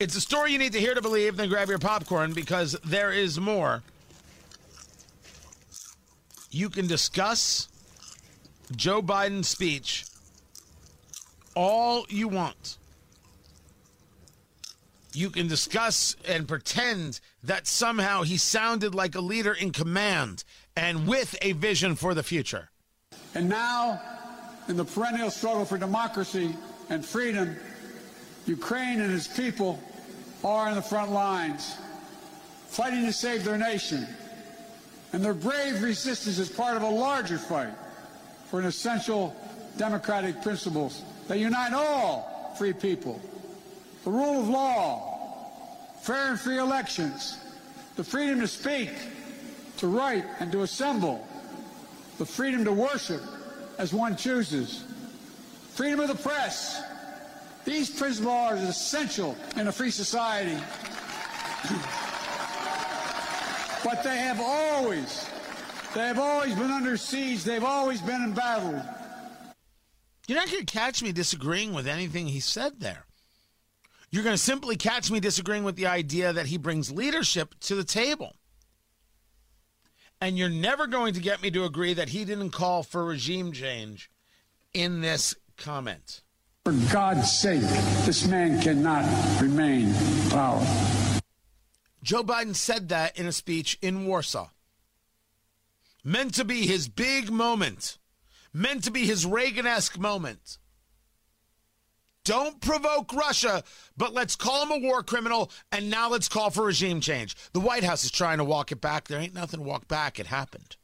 It's a story you need to hear to believe, then grab your popcorn because there is more. You can discuss Joe Biden's speech all you want. You can discuss and pretend that somehow he sounded like a leader in command and with a vision for the future. And now, in the perennial struggle for democracy and freedom, Ukraine and its people are in the front lines, fighting to save their nation. And their brave resistance is part of a larger fight for an essential democratic principles that unite all free people. The rule of law, fair and free elections, the freedom to speak, to write, and to assemble, the freedom to worship as one chooses, freedom of the press. These principles are essential in a free society. but they have always, they have always been under siege. They've always been in battle. You're not going to catch me disagreeing with anything he said there. You're going to simply catch me disagreeing with the idea that he brings leadership to the table. And you're never going to get me to agree that he didn't call for regime change in this comment. For God's sake, this man cannot remain power. Joe Biden said that in a speech in Warsaw. Meant to be his big moment, meant to be his Reagan esque moment. Don't provoke Russia, but let's call him a war criminal, and now let's call for regime change. The White House is trying to walk it back. There ain't nothing to walk back. It happened.